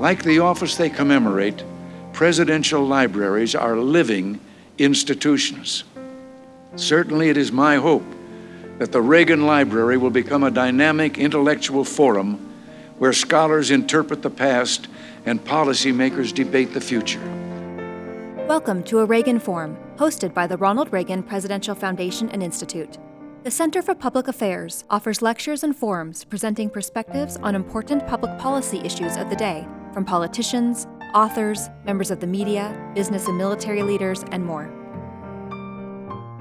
Like the office they commemorate, presidential libraries are living institutions. Certainly, it is my hope that the Reagan Library will become a dynamic intellectual forum where scholars interpret the past and policymakers debate the future. Welcome to a Reagan Forum, hosted by the Ronald Reagan Presidential Foundation and Institute. The Center for Public Affairs offers lectures and forums presenting perspectives on important public policy issues of the day from politicians, authors, members of the media, business and military leaders, and more.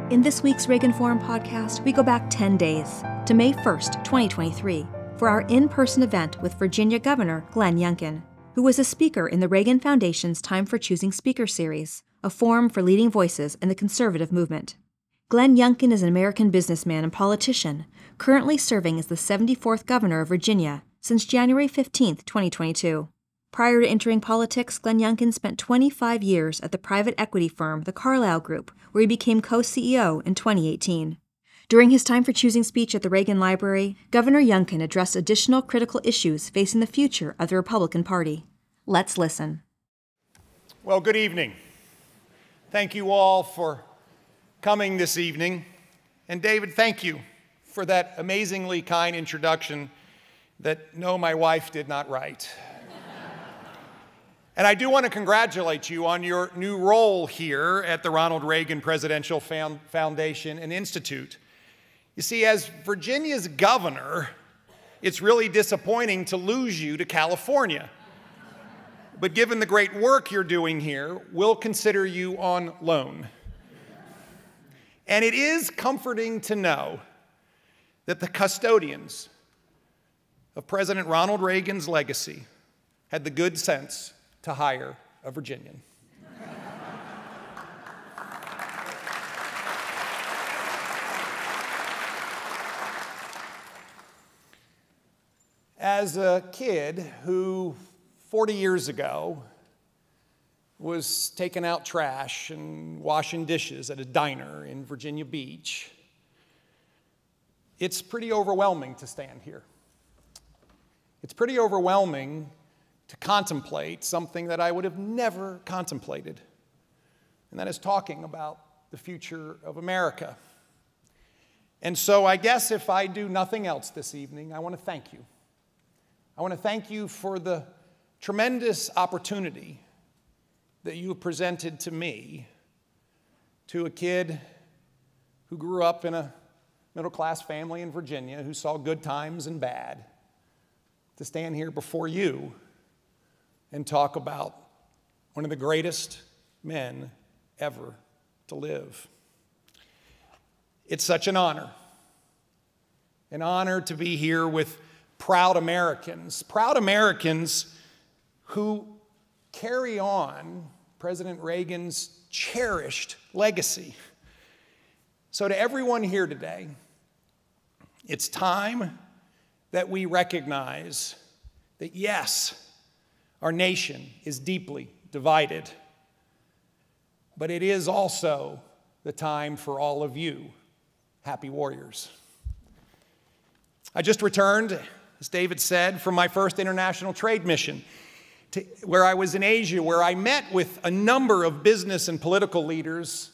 In this week's Reagan Forum podcast, we go back 10 days to May 1st, 2023, for our in person event with Virginia Governor Glenn Youngkin, who was a speaker in the Reagan Foundation's Time for Choosing Speaker series, a forum for leading voices in the conservative movement. Glenn Youngkin is an American businessman and politician, currently serving as the 74th governor of Virginia since January 15, 2022. Prior to entering politics, Glenn Youngkin spent 25 years at the private equity firm The Carlyle Group, where he became co CEO in 2018. During his time for choosing speech at the Reagan Library, Governor Youngkin addressed additional critical issues facing the future of the Republican Party. Let's listen. Well, good evening. Thank you all for coming this evening. And David, thank you for that amazingly kind introduction that no, my wife did not write. And I do want to congratulate you on your new role here at the Ronald Reagan Presidential Foundation and Institute. You see, as Virginia's governor, it's really disappointing to lose you to California. But given the great work you're doing here, we'll consider you on loan. And it is comforting to know that the custodians of President Ronald Reagan's legacy had the good sense to hire a Virginian. As a kid who 40 years ago was taking out trash and washing dishes at a diner in Virginia Beach, it's pretty overwhelming to stand here. It's pretty overwhelming to contemplate something that I would have never contemplated, and that is talking about the future of America. And so, I guess if I do nothing else this evening, I want to thank you. I want to thank you for the tremendous opportunity that you have presented to me, to a kid who grew up in a middle class family in Virginia who saw good times and bad, to stand here before you and talk about one of the greatest men ever to live. It's such an honor, an honor to be here with proud Americans, proud Americans who carry on President Reagan's cherished legacy. So, to everyone here today, it's time that we recognize that yes, our nation is deeply divided, but it is also the time for all of you, happy warriors. I just returned, as David said, from my first international trade mission, to, where I was in Asia, where I met with a number of business and political leaders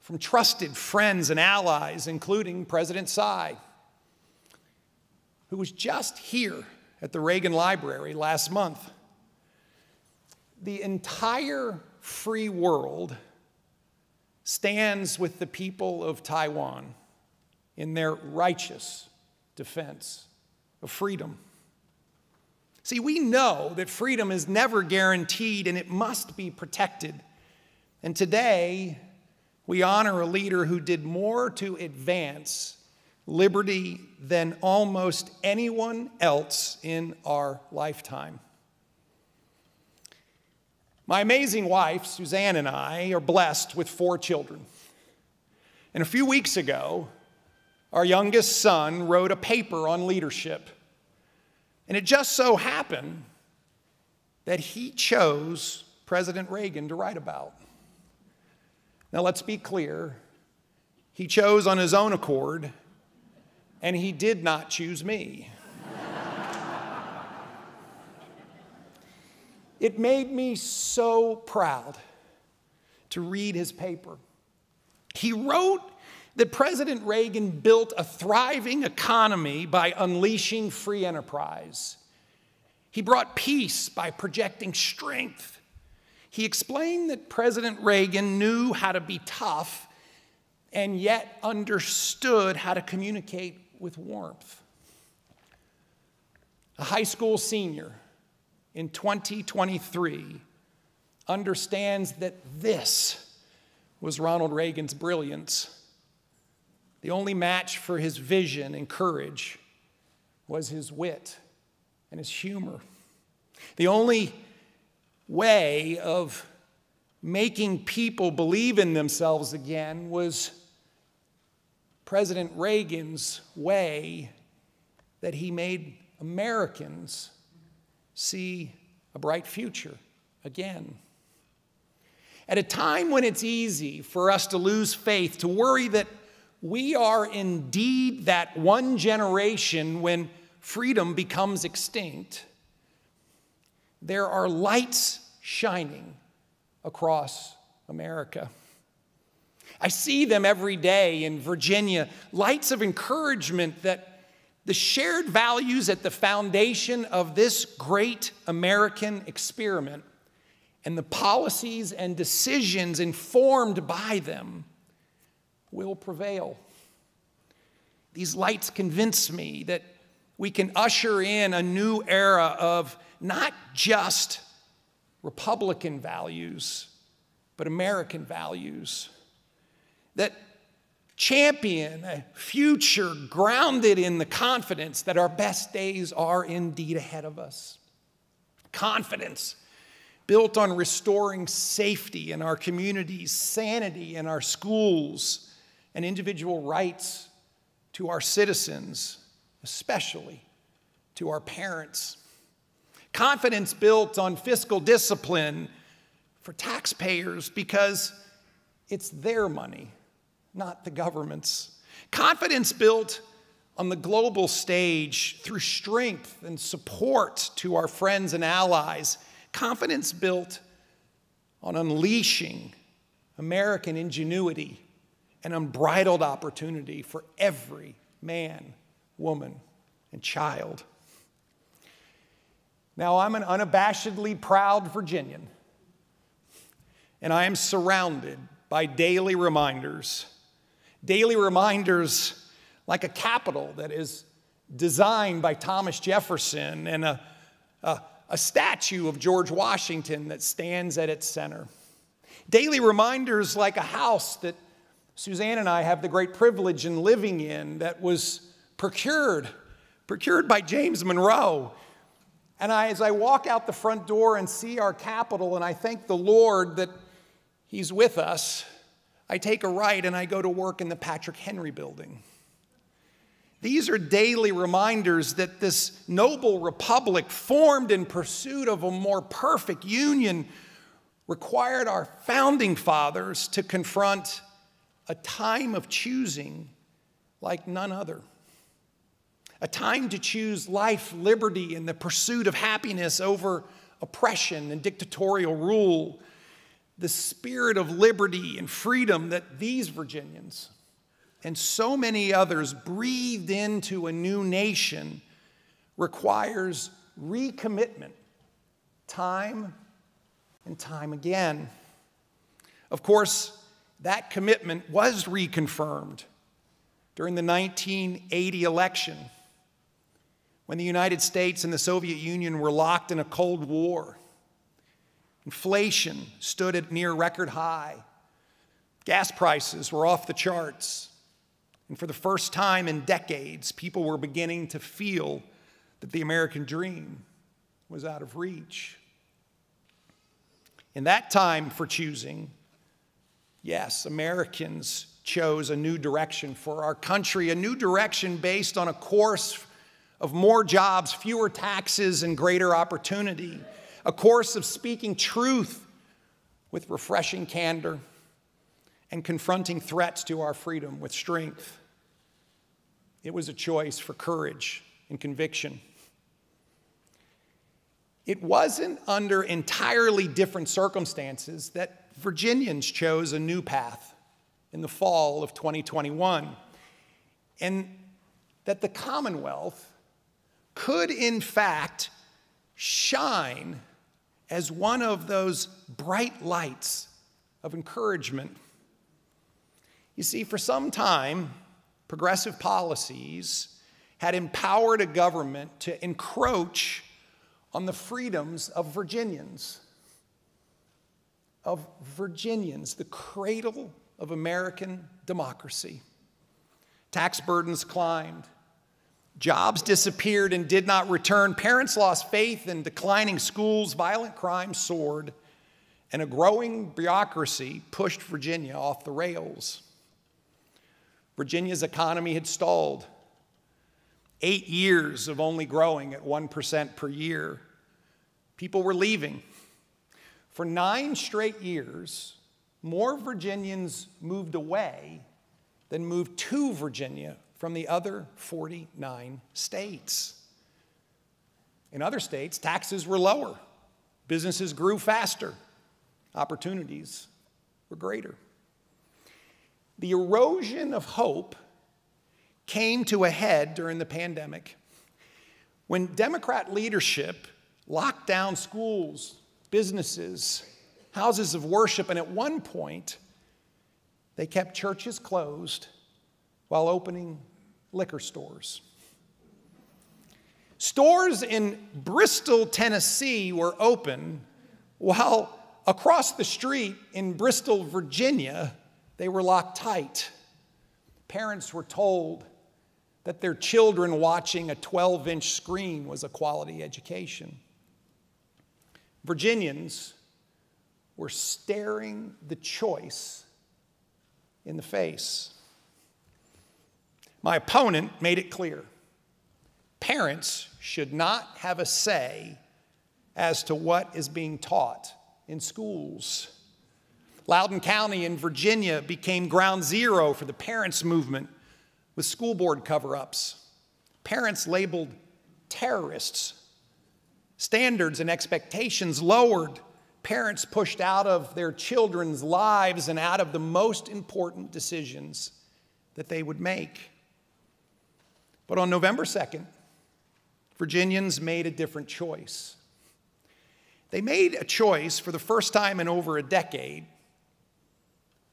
from trusted friends and allies, including President Tsai, who was just here at the Reagan Library last month the entire free world stands with the people of Taiwan in their righteous defense of freedom. See, we know that freedom is never guaranteed and it must be protected. And today, we honor a leader who did more to advance liberty than almost anyone else in our lifetime. My amazing wife, Suzanne, and I are blessed with four children. And a few weeks ago, our youngest son wrote a paper on leadership. And it just so happened that he chose President Reagan to write about. Now, let's be clear. He chose on his own accord, and he did not choose me. It made me so proud to read his paper. He wrote that President Reagan built a thriving economy by unleashing free enterprise. He brought peace by projecting strength. He explained that President Reagan knew how to be tough and yet understood how to communicate with warmth. A high school senior in 2023 understands that this was Ronald Reagan's brilliance. The only match for his vision and courage was his wit and his humor. The only way of making people believe in themselves again was President Reagan's way that he made Americans see a bright future again. At a time when it's easy for us to lose faith, to worry that we are indeed that one generation when freedom becomes extinct, there are lights shining across America. I see them every day in Virginia, lights of encouragement that the shared values at the foundation of this great American experiment and the policies and decisions informed by them will prevail. These lights convince me that we can usher in a new era of not just Republican values, but American values that champion a future grounded in the confidence that our best days are indeed ahead of us. Confidence built on restoring safety in our communities, sanity in our schools, and individual rights to our citizens, especially to our parents. Confidence built on fiscal discipline for taxpayers because it's their money not the government's. Confidence built on the global stage through strength and support to our friends and allies. Confidence built on unleashing American ingenuity and unbridled opportunity for every man, woman, and child. Now, I'm an unabashedly proud Virginian, and I am surrounded by daily reminders daily reminders like a capital that is designed by Thomas Jefferson and a, a, a, statue of George Washington that stands at its center. Daily reminders like a house that Suzanne and I have the great privilege in living in that was procured, procured by James Monroe. And I, as I walk out the front door and see our capital, and I thank the Lord that He's with us, I take a right and I go to work in the Patrick Henry building. These are daily reminders that this noble republic, formed in pursuit of a more perfect union, required our founding fathers to confront a time of choosing like none other. A time to choose life, liberty, and the pursuit of happiness over oppression and dictatorial rule the spirit of liberty and freedom that these Virginians and so many others breathed into a new nation requires recommitment time and time again. Of course, that commitment was reconfirmed during the 1980 election when the United States and the Soviet Union were locked in a Cold War. Inflation stood at near record high. Gas prices were off the charts. And for the first time in decades, people were beginning to feel that the American dream was out of reach. In that time for choosing, yes, Americans chose a new direction for our country, a new direction based on a course of more jobs, fewer taxes, and greater opportunity a course of speaking truth with refreshing candor and confronting threats to our freedom with strength. It was a choice for courage and conviction. it wasn't under entirely different circumstances that Virginians chose a new path in the fall of 2021. And that the Commonwealth could, in fact, shine as one of those bright lights of encouragement. You see, for some time, progressive policies had empowered a government to encroach on the freedoms of Virginians. Of Virginians, the cradle of American democracy. Tax burdens climbed. Jobs disappeared and did not return. Parents lost faith in declining schools. Violent crime soared. And a growing bureaucracy pushed Virginia off the rails. Virginia's economy had stalled. Eight years of only growing at 1% per year. People were leaving. For nine straight years, more Virginians moved away than moved to Virginia from the other 49 states. In other states, taxes were lower, businesses grew faster, opportunities were greater. The erosion of hope came to a head during the pandemic when Democrat leadership locked down schools, businesses, houses of worship, and at one point, they kept churches closed while opening liquor stores. Stores in Bristol, Tennessee were open, while across the street in Bristol, Virginia, they were locked tight. Parents were told that their children watching a 12 inch screen was a quality education. Virginians were staring the choice in the face. My opponent made it clear parents should not have a say as to what is being taught in schools. Loudoun County in Virginia became ground zero for the parents' movement with school board cover ups. Parents labeled terrorists. Standards and expectations lowered parents pushed out of their children's lives and out of the most important decisions that they would make. But on November 2nd, Virginians made a different choice. They made a choice for the first time in over a decade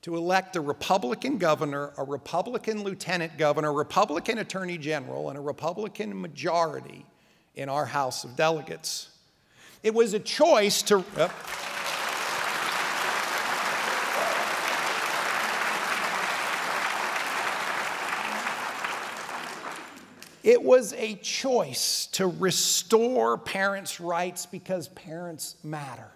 to elect a Republican governor, a Republican lieutenant governor, a Republican attorney general, and a Republican majority in our House of Delegates. It was a choice to. Uh, It was a choice to restore parents' rights because parents matter.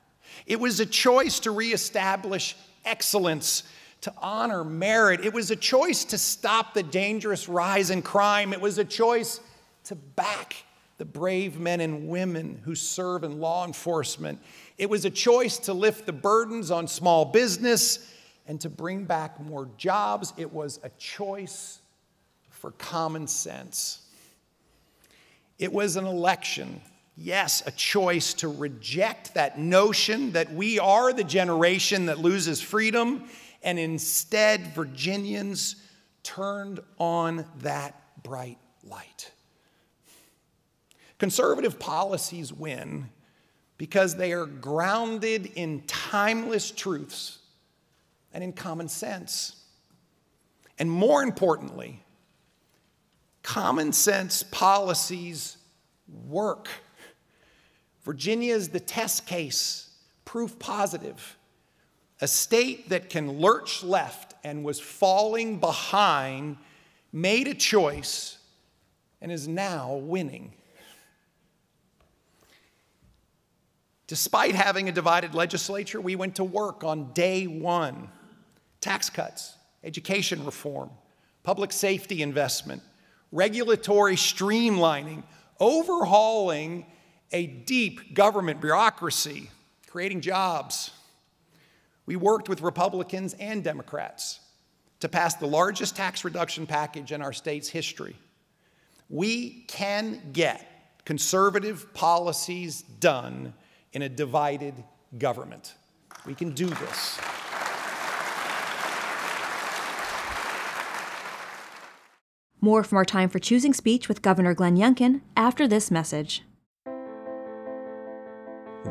It was a choice to reestablish excellence, to honor merit. It was a choice to stop the dangerous rise in crime. It was a choice to back the brave men and women who serve in law enforcement. It was a choice to lift the burdens on small business and to bring back more jobs. It was a choice for common sense. It was an election, yes, a choice to reject that notion that we are the generation that loses freedom, and instead, Virginians turned on that bright light. Conservative policies win because they are grounded in timeless truths and in common sense. And more importantly, common sense policies work. Virginia is the test case, proof positive. A state that can lurch left and was falling behind made a choice and is now winning. Despite having a divided legislature, we went to work on day one tax cuts, education reform, public safety investment, regulatory streamlining, overhauling a deep government bureaucracy, creating jobs. We worked with Republicans and Democrats to pass the largest tax reduction package in our state's history. We can get conservative policies done in a divided government. We can do this. More from our Time for Choosing speech with Governor Glenn Youngkin after this message.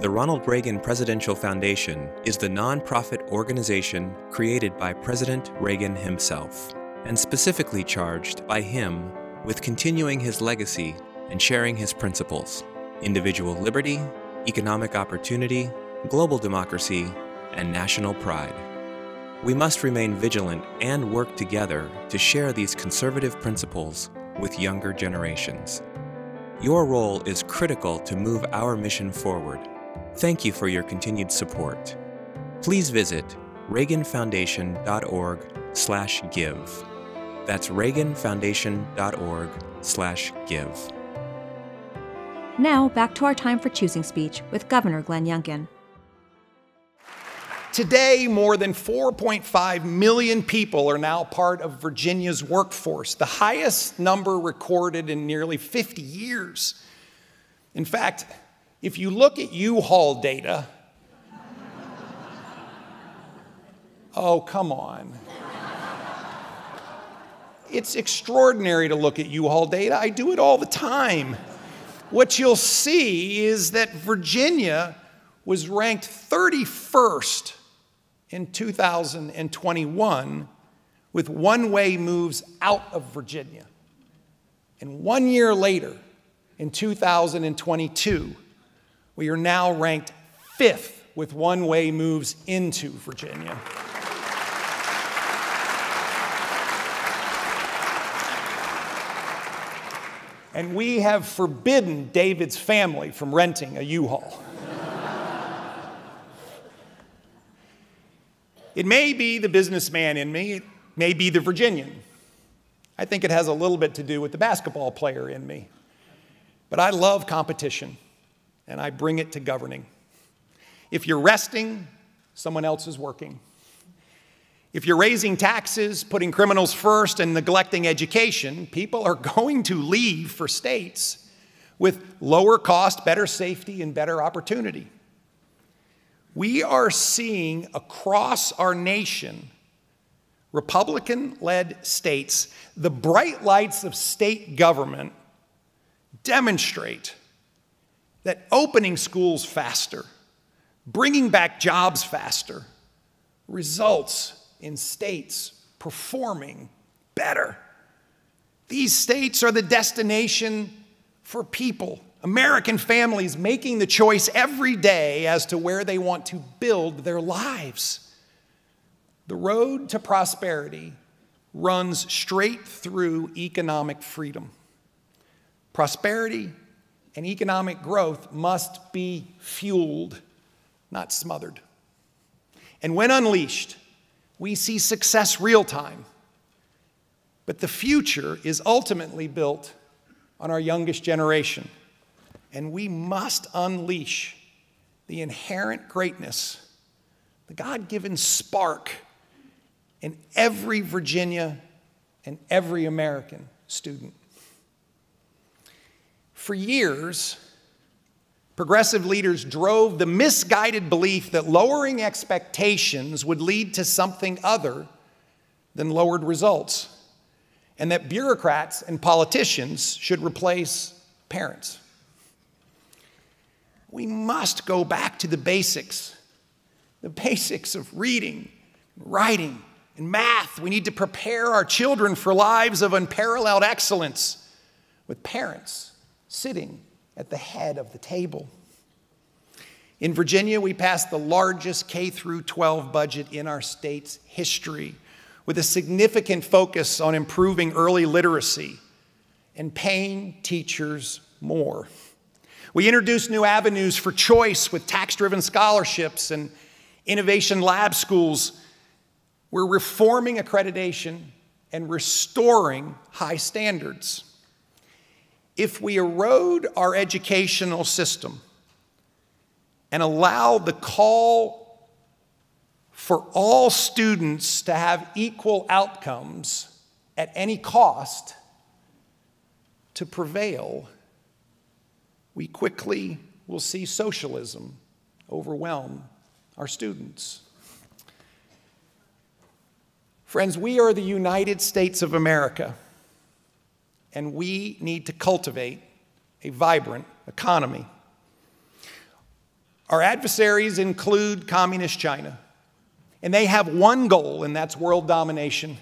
The Ronald Reagan Presidential Foundation is the nonprofit organization created by President Reagan himself and specifically charged by him with continuing his legacy and sharing his principles individual liberty, economic opportunity, global democracy, and national pride. We must remain vigilant and work together to share these conservative principles with younger generations. Your role is critical to move our mission forward. Thank you for your continued support. Please visit reaganfoundation.org/give. That's reaganfoundation.org/give. Now, back to our Time for Choosing speech with Governor Glenn Youngkin. Today, more than 4.5 million people are now part of Virginia's workforce, the highest number recorded in nearly 50 years. In fact, if you look at U Haul data, oh, come on. It's extraordinary to look at U Haul data. I do it all the time what you'll see is that Virginia was ranked 31st in 2021 with one way moves out of Virginia. And one year later, in 2022, we are now ranked fifth with one way moves into Virginia. and we have forbidden David's family from renting a U Haul. It may be the businessman in me, it may be the Virginian. I think it has a little bit to do with the basketball player in me. But I love competition, and I bring it to governing. If you're resting, someone else is working. If you're raising taxes, putting criminals first, and neglecting education, people are going to leave for states with lower cost, better safety, and better opportunity. We are seeing across our nation, Republican led states, the bright lights of state government demonstrate that opening schools faster, bringing back jobs faster, results in states performing better. These states are the destination for people, American families making the choice every day as to where they want to build their lives. The road to prosperity runs straight through economic freedom. Prosperity and economic growth must be fueled, not smothered. And when unleashed, we see success real time. But the future is ultimately built on our youngest generation. And we must unleash the inherent greatness, the God given spark in every Virginia and every American student. For years, Progressive leaders drove the misguided belief that lowering expectations would lead to something other than lowered results, and that bureaucrats and politicians should replace parents. We must go back to the basics the basics of reading, writing, and math. We need to prepare our children for lives of unparalleled excellence with parents sitting at the head of the table. In Virginia, we passed the largest K through 12 budget in our state's history with a significant focus on improving early literacy and paying teachers more. We introduced new avenues for choice with tax driven scholarships and innovation lab schools. We're reforming accreditation and restoring high standards if we erode our educational system and allow the call for all students to have equal outcomes at any cost to prevail, we quickly will see socialism overwhelm our students. Friends, we are the United States of America, and we need to cultivate a vibrant economy. Our adversaries include Communist China, and they have one goal, and that's world domination.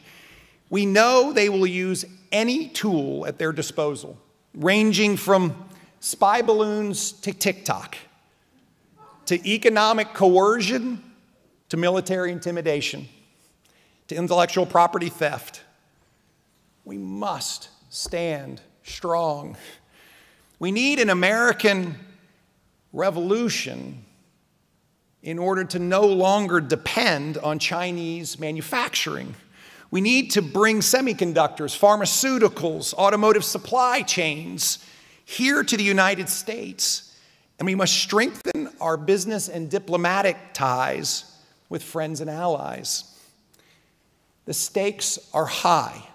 We know they will use any tool at their disposal, ranging from spy balloons to TikTok, to economic coercion to military intimidation to intellectual property theft. We must stand strong. We need an American revolution in order to no longer depend on Chinese manufacturing. We need to bring semiconductors, pharmaceuticals, automotive supply chains here to the United States. And we must strengthen our business and diplomatic ties with friends and allies. The stakes are high,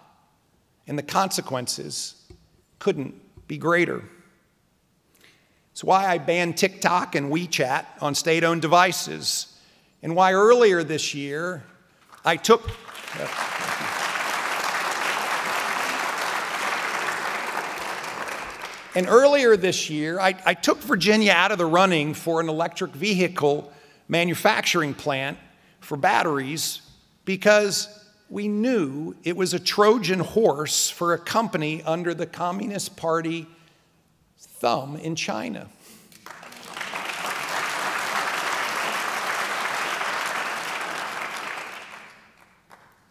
and the consequences couldn't be greater. It's why I banned TikTok and WeChat on state owned devices, and why earlier this year I took. And earlier this year, I, I, took Virginia out of the running for an electric vehicle manufacturing plant for batteries because we knew it was a Trojan horse for a company under the Communist Party thumb in China.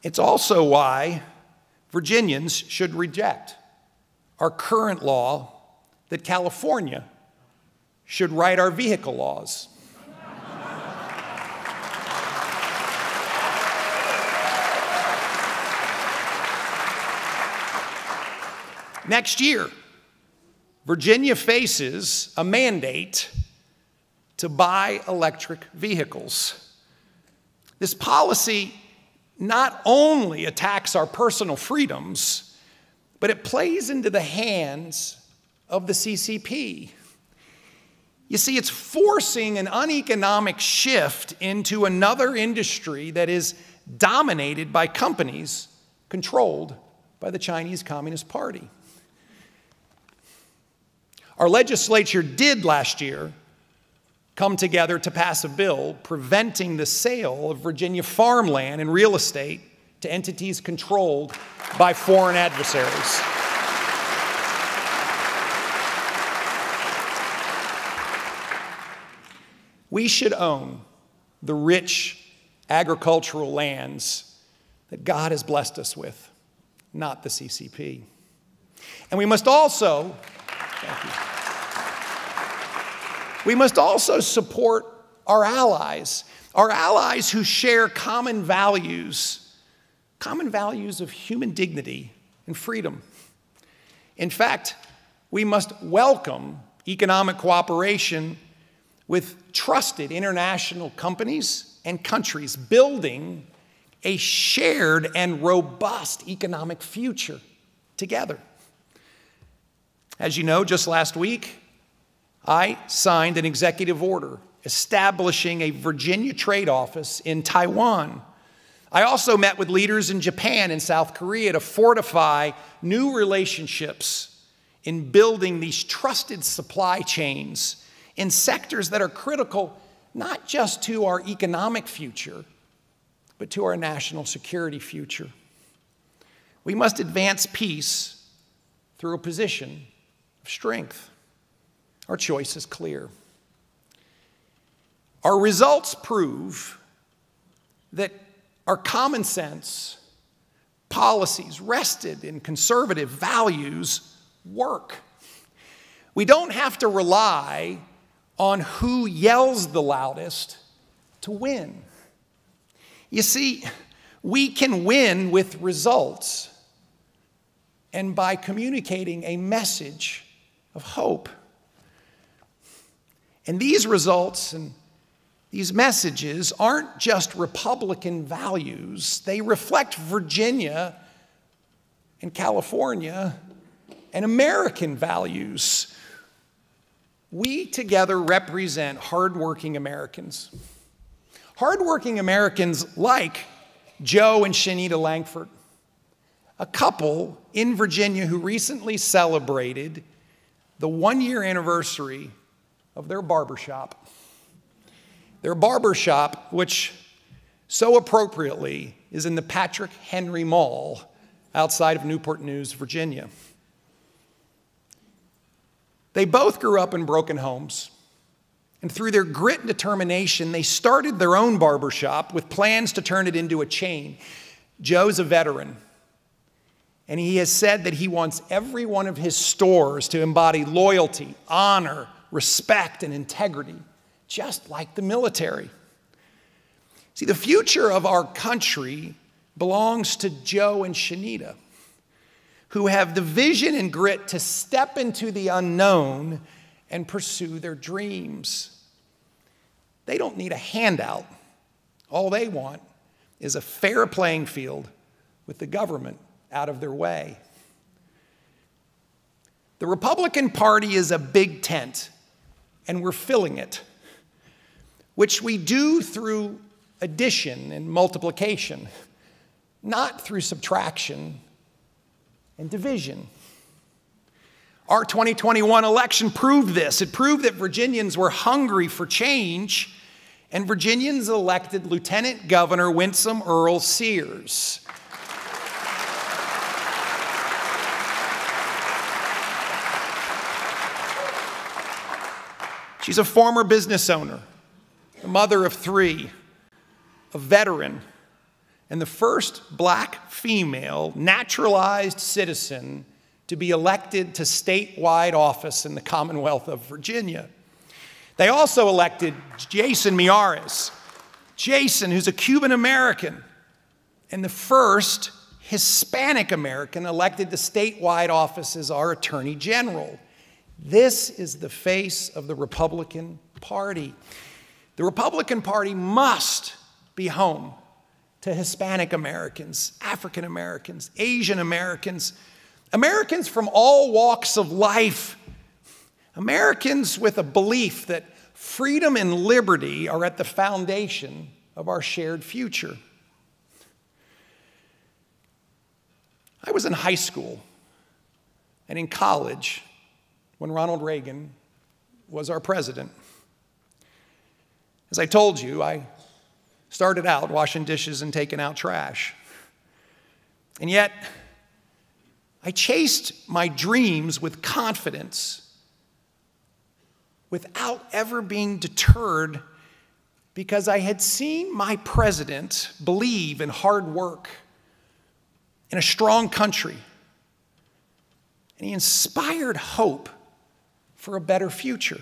It's also why Virginians should reject our current law that California should write our vehicle laws. Next year, Virginia faces a mandate to buy electric vehicles. This policy not only attacks our personal freedoms, but it plays into the hands of the CCP. You see, it's forcing an uneconomic shift into another industry that is dominated by companies controlled by the Chinese Communist Party. Our legislature did last year come together to pass a bill preventing the sale of Virginia farmland and real estate to entities controlled by foreign adversaries. We should own the rich agricultural lands that God has blessed us with, not the CCP. And we must also. We must also support our allies, our allies who share common values, common values of human dignity and freedom. In fact, we must welcome economic cooperation with trusted international companies and countries building a shared and robust economic future together. As you know, just last week, I signed an executive order establishing a Virginia trade office in Taiwan. I also met with leaders in Japan and South Korea to fortify new relationships in building these trusted supply chains in sectors that are critical not just to our economic future, but to our national security future. We must advance peace through a position of strength. Our choice is clear. Our results prove that our common sense policies rested in conservative values work. We don't have to rely on who yells the loudest to win. You see, we can win with results and by communicating a message of hope. And these results and these messages aren't just Republican values, they reflect Virginia and California and American values. We together represent hardworking Americans. Hardworking Americans like Joe and Shanita Langford, a couple in Virginia who recently celebrated the one year anniversary of their barbershop. Their barbershop, which so appropriately is in the Patrick Henry Mall outside of Newport News, Virginia. They both grew up in broken homes. And through their grit and determination, they started their own barbershop with plans to turn it into a chain. Joe's a veteran, and he has said that he wants every one of his stores to embody loyalty, honor, respect, and integrity, just like the military. See, the future of our country belongs to Joe and Shanita who have the vision and grit to step into the unknown and pursue their dreams. They don't need a handout. All they want is a fair playing field with the government out of their way. The Republican Party is a big tent, and we're filling it, which we do through addition and multiplication, not through subtraction and division. Our 2021 election proved this. It proved that Virginians were hungry for change, and Virginians elected Lieutenant Governor Winsome Earle Sears. She's a former business owner, a mother of three, a veteran, and the first black female naturalized citizen to be elected to statewide office in the Commonwealth of Virginia. They also elected Jason Miyares. Jason, who's a Cuban American, and the first Hispanic American elected to statewide office as our Attorney General. This is the face of the Republican Party. The Republican Party must be home to Hispanic Americans, African Americans, Asian Americans, Americans from all walks of life, Americans with a belief that freedom and liberty are at the foundation of our shared future. I was in high school and in college when Ronald Reagan was our president. As I told you, I started out washing dishes and taking out trash. And yet, I chased my dreams with confidence without ever being deterred because I had seen my president believe in hard work in a strong country. And he inspired hope for a better future.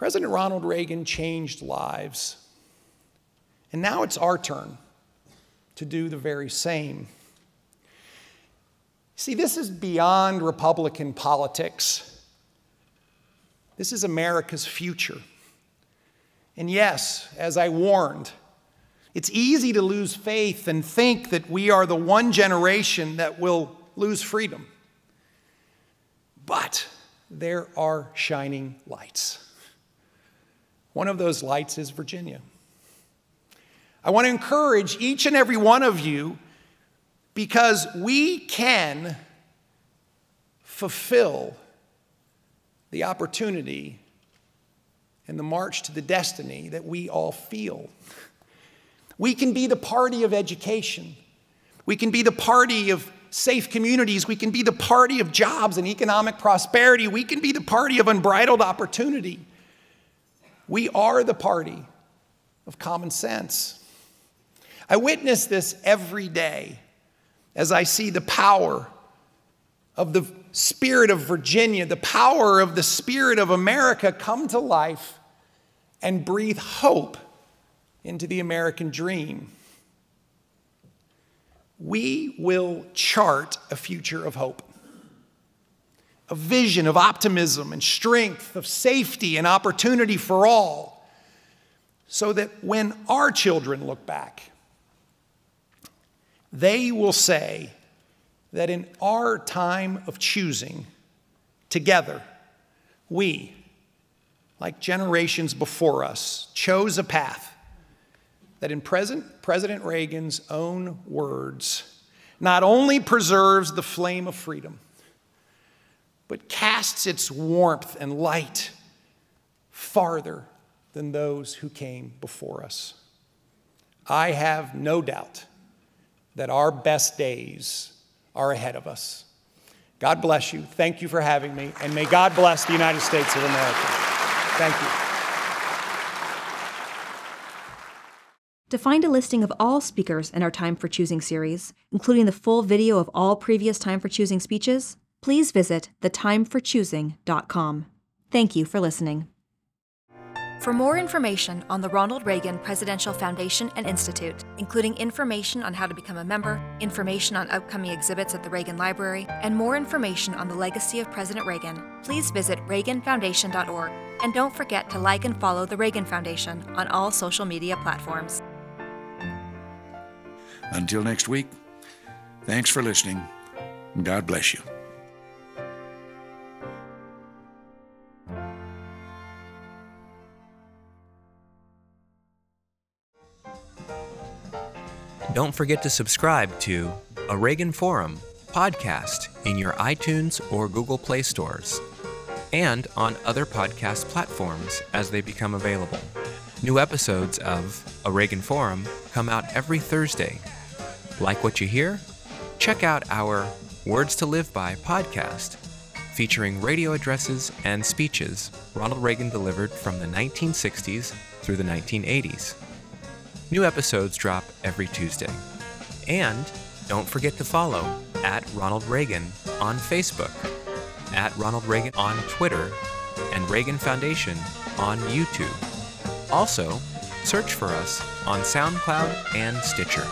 President Ronald Reagan changed lives. And now it's our turn to do the very same. See, this is beyond Republican politics. This is America's future. And yes, as I warned, it's easy to lose faith and think that we are the one generation that will lose freedom. But there are shining lights. One of those lights is Virginia. I want to encourage each and every one of you because we can fulfill the opportunity and the march to the destiny that we all feel. We can be the party of education. We can be the party of safe communities. We can be the party of jobs and economic prosperity. We can be the party of unbridled opportunity. We are the party of common sense. I witness this every day as I see the power of the spirit of Virginia, the power of the spirit of America come to life and breathe hope into the American dream. We will chart a future of hope a vision of optimism and strength, of safety and opportunity for all, so that when our children look back, they will say that in our time of choosing, Together, we, like generations before us, chose a path that, in present, President Reagan's own words, not only preserves the flame of freedom, but casts its warmth and light farther than those who came before us. I have no doubt that our best days are ahead of us. God bless you. Thank you for having me, and may God bless the United States of America. Thank you. To find a listing of all speakers in our Time for Choosing series, including the full video of all previous Time for Choosing speeches, please visit thetimeforchoosing.com. Thank you for listening. For more information on the Ronald Reagan Presidential Foundation and Institute, including information on how to become a member, information on upcoming exhibits at the Reagan Library, and more information on the legacy of President Reagan, please visit reaganfoundation.org. And don't forget to like and follow the Reagan Foundation on all social media platforms. Until next week, thanks for listening. God bless you. Don't forget to subscribe to A Reagan Forum podcast in your iTunes or Google Play stores and on other podcast platforms as they become available. New episodes of A Reagan Forum come out every Thursday. Like what you hear? Check out our Words to Live By podcast, featuring radio addresses and speeches Ronald Reagan delivered from the 1960s through the 1980s. New episodes drop every Tuesday. And don't forget to follow at Ronald Reagan on Facebook, at Ronald Reagan on Twitter, and Reagan Foundation on YouTube. Also, search for us on SoundCloud and Stitcher.